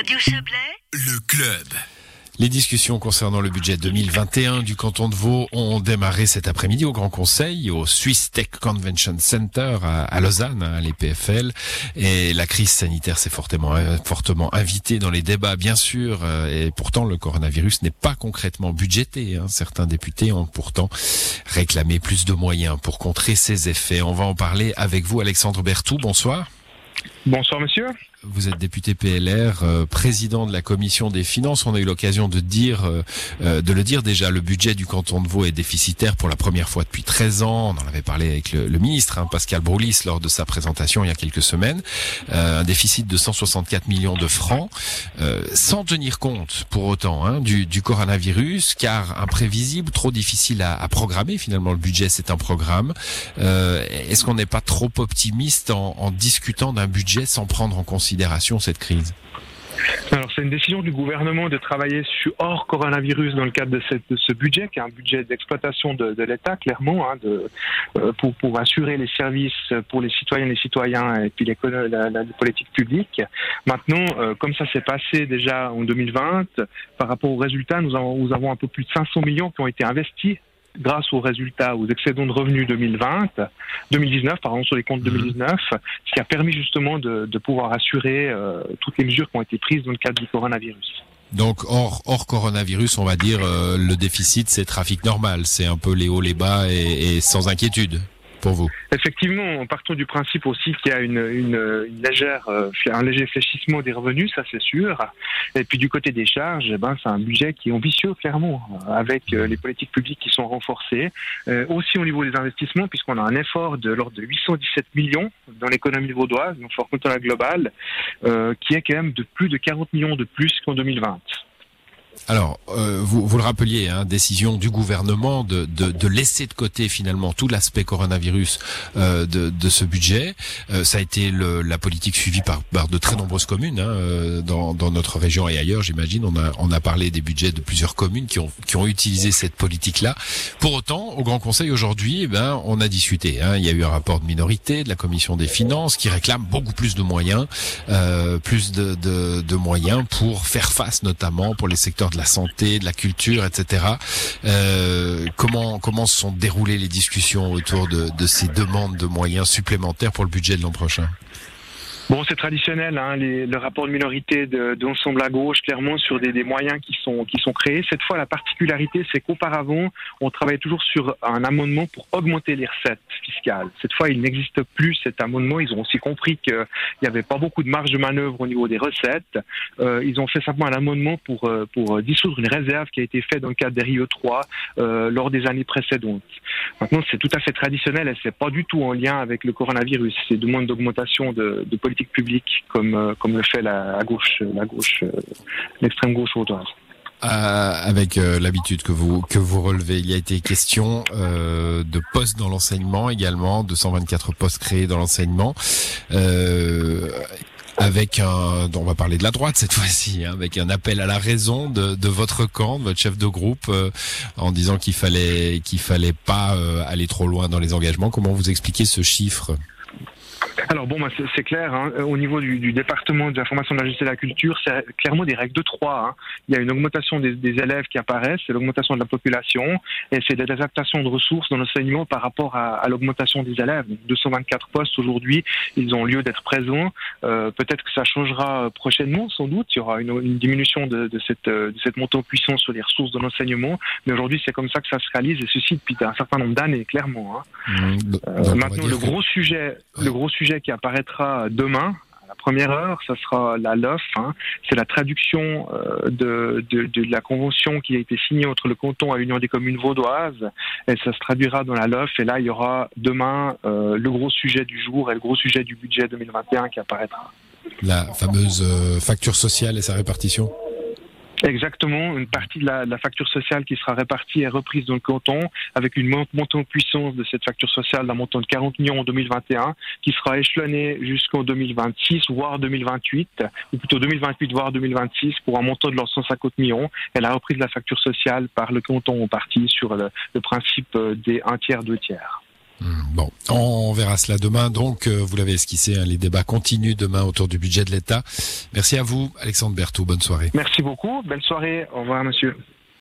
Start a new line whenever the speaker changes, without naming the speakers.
Radio Chablais,
Le club.
Les discussions concernant le budget 2021 du canton de Vaud ont démarré cet après-midi au Grand Conseil, au Swiss Tech Convention Center à, Lausanne, à l'EPFL. Et la crise sanitaire s'est fortement, fortement invitée dans les débats, bien sûr. euh, Et pourtant, le coronavirus n'est pas concrètement budgété. hein. Certains députés ont pourtant réclamé plus de moyens pour contrer ses effets. On va en parler avec vous, Alexandre Bertou. Bonsoir.
Bonsoir monsieur.
Vous êtes député PLR, euh, président de la commission des finances. On a eu l'occasion de dire, euh, euh, de le dire déjà, le budget du canton de Vaud est déficitaire pour la première fois depuis 13 ans. On en avait parlé avec le, ministre hein, Pascal Broulis lors de sa présentation il y a quelques semaines. Euh, un déficit de 164 millions de francs, euh, sans tenir compte pour autant hein, du, du coronavirus, car imprévisible, trop difficile à, à programmer. Finalement, le budget c'est un programme. Euh, Est-ce qu'on n'est pas trop optimiste en, en discutant d'un budget sans prendre en considération cette crise
Alors c'est une décision du gouvernement de travailler sur hors coronavirus dans le cadre de, ce budget, qui est un budget d'exploitation de, l'État, clairement, hein, euh, pour, assurer les services pour les citoyennes et les citoyens et puis l'écono- la, la, la politique publique. Maintenant, euh, comme ça s'est passé déjà en 2020, par rapport aux résultats, nous avons un peu plus de 500 millions qui ont été investis grâce aux résultats, aux excédents de revenus 2020, 2019, pardon, sur les comptes 2019, ce qui a permis justement de, de pouvoir assurer euh, toutes les mesures qui ont été prises dans le cadre du coronavirus.
Donc hors, hors coronavirus, on va dire euh, le déficit c'est trafic normal, c'est un peu les hauts les bas et, et sans inquiétude
Effectivement, partons du principe aussi qu'il y a une, une, une légère, euh, un léger fléchissement des revenus, ça c'est sûr. Et puis du côté des charges, eh ben, c'est un budget qui est ambitieux, clairement, avec euh, les politiques publiques qui sont renforcées. Euh, aussi au niveau des investissements, puisqu'on a un effort de l'ordre de 817 millions dans l'économie vaudoise, donc fort compte la globale, euh, qui est quand même de plus de 40 millions de plus qu'en 2020.
Alors, euh, vous, vous le rappeliez, hein, décision du gouvernement de, de, de laisser de côté finalement tout l'aspect coronavirus euh, de, de ce budget. Euh, ça a été le, la politique suivie par, par de très nombreuses communes hein, euh, dans, dans notre région et ailleurs, j'imagine. On a, on a parlé des budgets de plusieurs communes qui ont, qui ont utilisé cette politique-là. Pour autant, au Grand Conseil aujourd'hui, eh ben, on a discuté. Hein, il y a eu un rapport de minorité de la Commission des finances qui réclame beaucoup plus de moyens, euh, plus de, de, de moyens pour faire face notamment pour les secteurs de la santé, de la culture, etc. Euh, comment comment se sont déroulées les discussions autour de, de ces demandes de moyens supplémentaires pour le budget de l'an prochain?
Bon, c'est traditionnel, hein, les, le rapport de minorité de, de l'ensemble à gauche, clairement sur des, des moyens qui sont qui sont créés. Cette fois, la particularité, c'est qu'auparavant, on travaillait toujours sur un amendement pour augmenter les recettes fiscales. Cette fois, il n'existe plus cet amendement. Ils ont aussi compris qu'il n'y avait pas beaucoup de marge de manœuvre au niveau des recettes. Euh, ils ont fait simplement un amendement pour euh, pour dissoudre une réserve qui a été faite dans le cadre des Rio 3 euh, lors des années précédentes. Maintenant, c'est tout à fait traditionnel et c'est pas du tout en lien avec le coronavirus. C'est demande d'augmentation de, de politique publique comme euh, comme le fait la, la gauche, la gauche, euh, l'extrême gauche vaudoise.
Euh, avec euh, l'habitude que vous que vous relevez, il y a été question euh, de postes dans l'enseignement également, 224 postes créés dans l'enseignement. Euh, avec un, on va parler de la droite cette fois-ci, hein, avec un appel à la raison de, de votre camp, de votre chef de groupe, en disant qu'il fallait qu'il fallait pas aller trop loin dans les engagements. Comment vous expliquez ce chiffre?
Alors bon, bah, c'est clair. hein, au niveau du, du département de la formation de la justice et de la culture, c'est clairement des règles de trois. hein. Il y a une augmentation des, des élèves qui apparaissent, c'est l'augmentation de la population, et c'est des adaptations de ressources dans l'enseignement par rapport à, à l'augmentation des élèves. Donc, 224 postes aujourd'hui, ils ont lieu d'être présents. Euh, Peut-être que ça changera euh, prochainement, sans doute. Il y aura une, une diminution de, de cette, euh, de cette montée en puissance sur les ressources de l'enseignement, mais aujourd'hui, c'est comme ça que ça se réalise, et ceci depuis un certain nombre d'années, clairement. hein.
Mmh,
Euh, maintenant, le
que-
gros sujet,
Ouais.
le gros sujet qui apparaîtra demain, à la première heure, ça sera la LOF. hein. C'est la traduction euh, de, de, la convention qui a été signée entre le canton et l'Union des communes vaudoises. Et ça se traduira dans la LOF. Et là, il y aura demain euh, le gros sujet du jour et le gros sujet du budget 2021 qui apparaîtra.
la fameuse euh, facture sociale et sa répartition.
Exactement, une partie de la, de la facture sociale qui sera répartie et reprise dans le canton, avec une mont- montée en puissance de cette facture sociale d'un montant de 40 millions en 2021, qui sera échelonnée jusqu'en 2026, voire 2028, ou plutôt 2028, voire 2026, pour un montant de leurs 150 millions, et la reprise de la facture sociale par le canton en partie sur le, le principe euh, des un tiers, deux tiers.
Hmm, bon, on verra cela demain. Donc, euh, vous l'avez esquissé, hein, les débats continuent demain autour du budget de l'État. Merci à vous, Alexandre Berthoud. Bonne soirée.
Merci beaucoup. Belle soirée. Au revoir, monsieur.